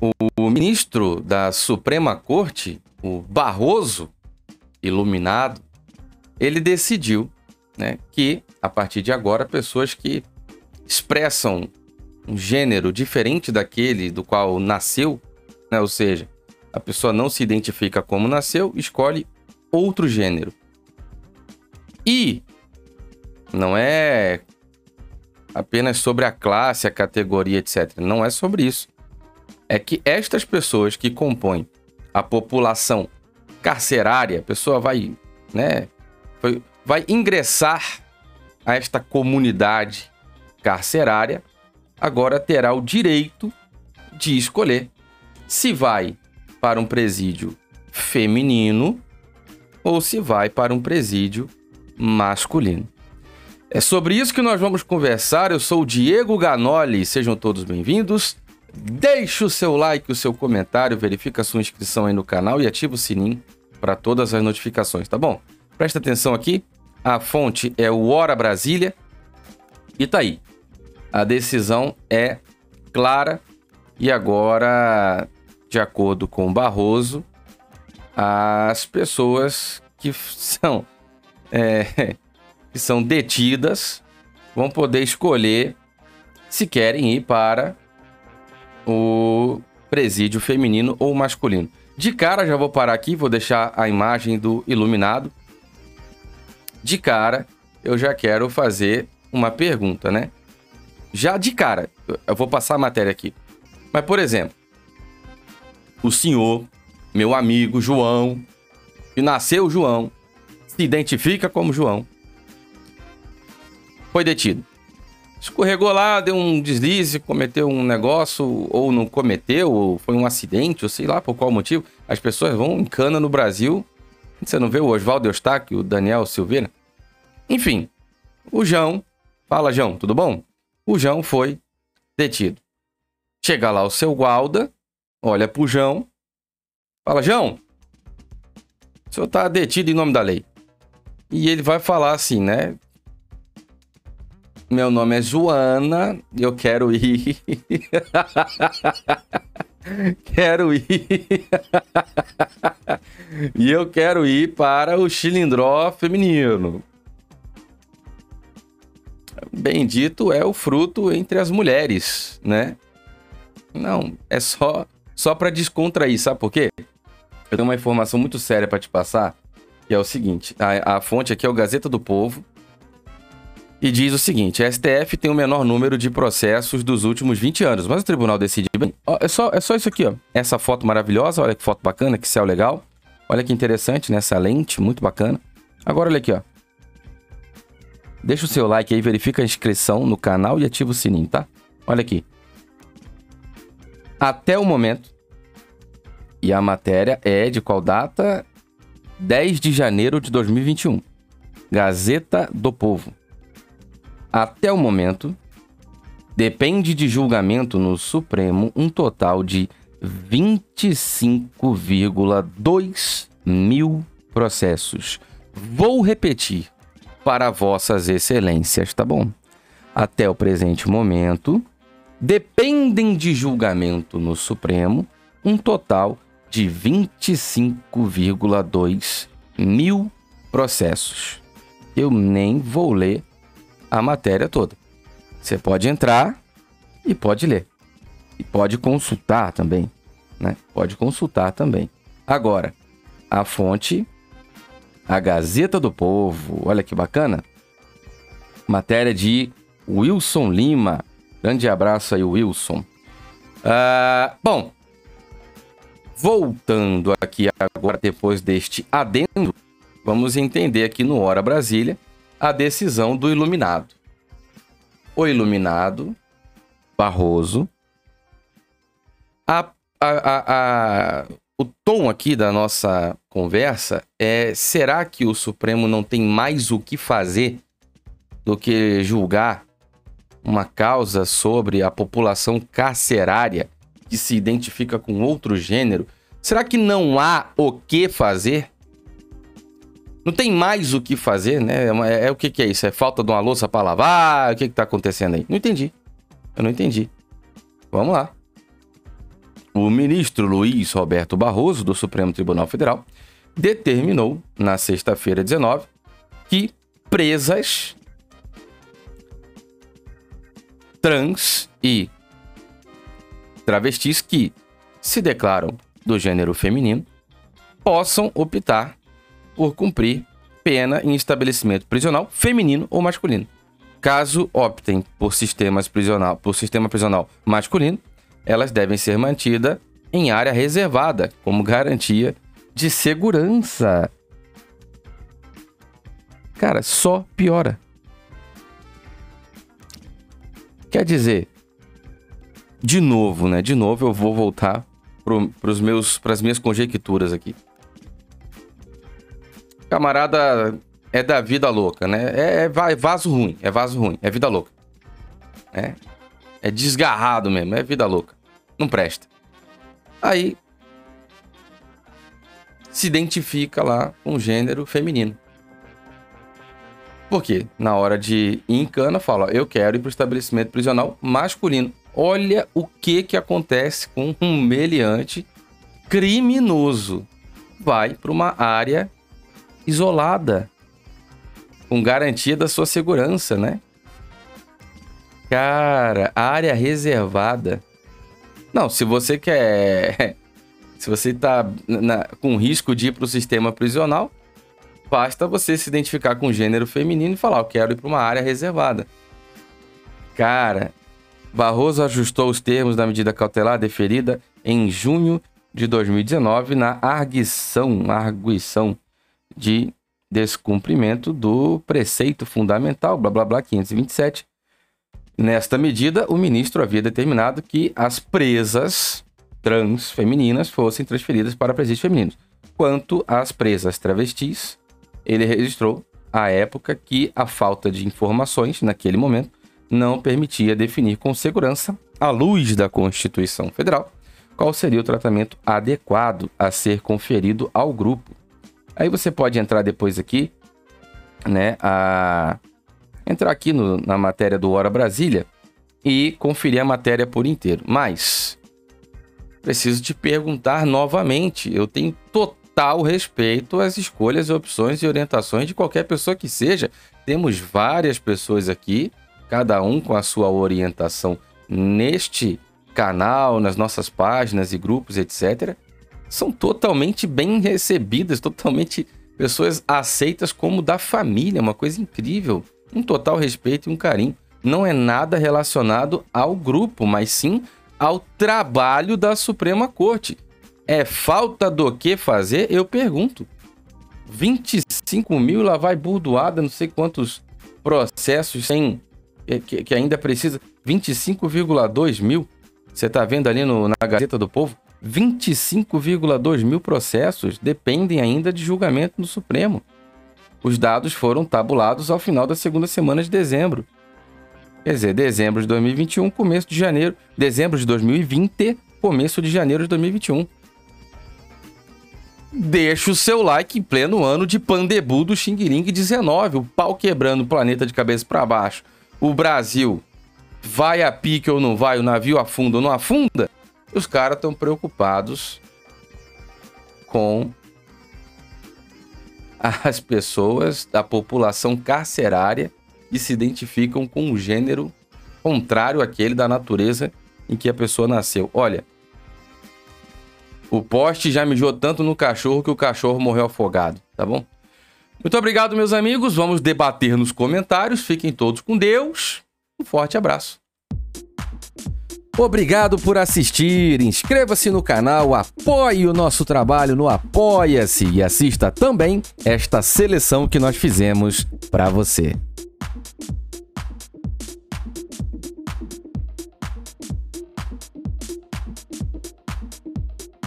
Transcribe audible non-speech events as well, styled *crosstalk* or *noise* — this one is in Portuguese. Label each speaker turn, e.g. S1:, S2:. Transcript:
S1: o ministro da Suprema Corte, o Barroso, iluminado, ele decidiu né, que, a partir de agora, pessoas que expressam um gênero diferente daquele do qual nasceu, né, ou seja, a pessoa não se identifica como nasceu, escolhe outro gênero. E não é apenas sobre a classe, a categoria, etc. Não é sobre isso. É que estas pessoas que compõem a população carcerária, a pessoa vai, né, vai ingressar a esta comunidade carcerária, agora terá o direito de escolher se vai para um presídio feminino ou se vai para um presídio masculino. É sobre isso que nós vamos conversar. Eu sou o Diego Ganoli, sejam todos bem-vindos. Deixe o seu like, o seu comentário, verifica a sua inscrição aí no canal e ativa o sininho para todas as notificações, tá bom? Presta atenção aqui, a fonte é o Hora Brasília e tá aí. A decisão é clara e agora, de acordo com Barroso, as pessoas que *laughs* são é, *laughs* que são detidas vão poder escolher se querem ir para o presídio feminino ou masculino. De cara, já vou parar aqui, vou deixar a imagem do iluminado. De cara, eu já quero fazer uma pergunta, né? Já de cara, eu vou passar a matéria aqui. Mas, por exemplo, o senhor, meu amigo João, que nasceu João, se identifica como João, foi detido. Escorregou lá, deu um deslize, cometeu um negócio, ou não cometeu, ou foi um acidente, ou sei lá por qual motivo. As pessoas vão em cana no Brasil. Você não vê o Oswaldo Eustáquio, o Daniel Silveira? Enfim, o João. Fala, João, tudo bom? O João foi detido. Chega lá o seu guarda, olha pro João, fala, João, o senhor tá detido em nome da lei. E ele vai falar assim, né? Meu nome é Joana, eu quero ir. *laughs* quero ir. *laughs* e eu quero ir para o chilindró feminino. Bendito é o fruto entre as mulheres, né? Não, é só só para descontrair, sabe por quê? Eu tenho uma informação muito séria para te passar, que é o seguinte: a, a fonte aqui é o Gazeta do Povo e diz o seguinte: a STF tem o menor número de processos dos últimos 20 anos, mas o tribunal decide bem. Ó, é, só, é só isso aqui, ó. Essa foto maravilhosa, olha que foto bacana, que céu legal. Olha que interessante, né? Essa lente, muito bacana. Agora, olha aqui, ó. Deixa o seu like aí, verifica a inscrição no canal e ativa o sininho, tá? Olha aqui. Até o momento. E a matéria é de qual data? 10 de janeiro de 2021. Gazeta do Povo. Até o momento, depende de julgamento no Supremo um total de 25,2 mil processos. Vou repetir para vossas excelências, tá bom? Até o presente momento, dependem de julgamento no Supremo um total de 25,2 mil processos. Eu nem vou ler a matéria toda. Você pode entrar e pode ler. E pode consultar também. Né? Pode consultar também. Agora, a fonte, a Gazeta do Povo. Olha que bacana. Matéria de Wilson Lima. Grande abraço aí, Wilson. Uh, bom, voltando aqui agora, depois deste adendo, vamos entender aqui no Hora Brasília a decisão do iluminado. O iluminado, Barroso, a, a, a, o tom aqui da nossa conversa é: será que o Supremo não tem mais o que fazer do que julgar uma causa sobre a população carcerária que se identifica com outro gênero? Será que não há o que fazer? Não tem mais o que fazer, né? É, é, é, o que, que é isso? É falta de uma louça para lavar? O que que tá acontecendo aí? Não entendi. Eu não entendi. Vamos lá. o ministro Luiz Roberto Barroso, do Supremo Tribunal Federal, determinou, na sexta-feira 19, que presas trans e travestis que se declaram do gênero feminino possam optar por cumprir pena em estabelecimento prisional feminino ou masculino. Caso optem por, sistemas prisional, por sistema prisional masculino, elas devem ser mantidas em área reservada como garantia de segurança. Cara, só piora. Quer dizer, de novo, né? De novo eu vou voltar para as minhas conjecturas aqui. Camarada é da vida louca, né? É, é vaso ruim, é vaso ruim, é vida louca. É, é desgarrado mesmo, é vida louca. Não presta. Aí se identifica lá com o gênero feminino. Por quê? Na hora de ir em cana, fala, eu quero ir para o estabelecimento prisional masculino. Olha o que que acontece com um meliante criminoso. Vai para uma área isolada, com garantia da sua segurança, né? Cara, área reservada. Não, se você quer. *laughs* Se você tá na, com risco de ir para o sistema prisional, basta você se identificar com o gênero feminino e falar: Eu quero ir para uma área reservada. Cara, Barroso ajustou os termos da medida cautelar deferida em junho de 2019 na arguição, arguição de descumprimento do preceito fundamental, blá blá blá 527. Nesta medida, o ministro havia determinado que as presas trans femininas fossem transferidas para presídios femininos. Quanto às presas travestis, ele registrou à época que a falta de informações naquele momento não permitia definir com segurança, à luz da Constituição Federal, qual seria o tratamento adequado a ser conferido ao grupo Aí você pode entrar depois aqui, né? A... Entrar aqui no, na matéria do Hora Brasília e conferir a matéria por inteiro. Mas preciso te perguntar novamente. Eu tenho total respeito às escolhas, opções e orientações de qualquer pessoa que seja. Temos várias pessoas aqui, cada um com a sua orientação neste canal, nas nossas páginas e grupos, etc são totalmente bem recebidas, totalmente pessoas aceitas como da família, uma coisa incrível. Um total respeito e um carinho. Não é nada relacionado ao grupo, mas sim ao trabalho da Suprema Corte. É falta do que fazer? Eu pergunto. 25 mil, lá vai burdoada, não sei quantos processos sem que, que ainda precisa. 25,2 mil. Você está vendo ali no, na Gazeta do Povo? 25,2 mil processos dependem ainda de julgamento no Supremo. Os dados foram tabulados ao final da segunda semana de dezembro. Quer dizer, dezembro de 2021, começo de janeiro. Dezembro de 2020, começo de janeiro de 2021. Deixa o seu like em pleno ano de Pandebu do Xing Ling 19, o pau quebrando o planeta de cabeça para baixo. O Brasil vai a pique ou não vai, o navio afunda ou não afunda? Os caras estão preocupados com as pessoas da população carcerária que se identificam com um gênero contrário àquele da natureza em que a pessoa nasceu. Olha, o poste já mijou tanto no cachorro que o cachorro morreu afogado, tá bom? Muito obrigado, meus amigos. Vamos debater nos comentários. Fiquem todos com Deus. Um forte abraço. Obrigado por assistir. Inscreva-se no canal, apoie o nosso trabalho no Apoia-se e assista também esta seleção que nós fizemos para você.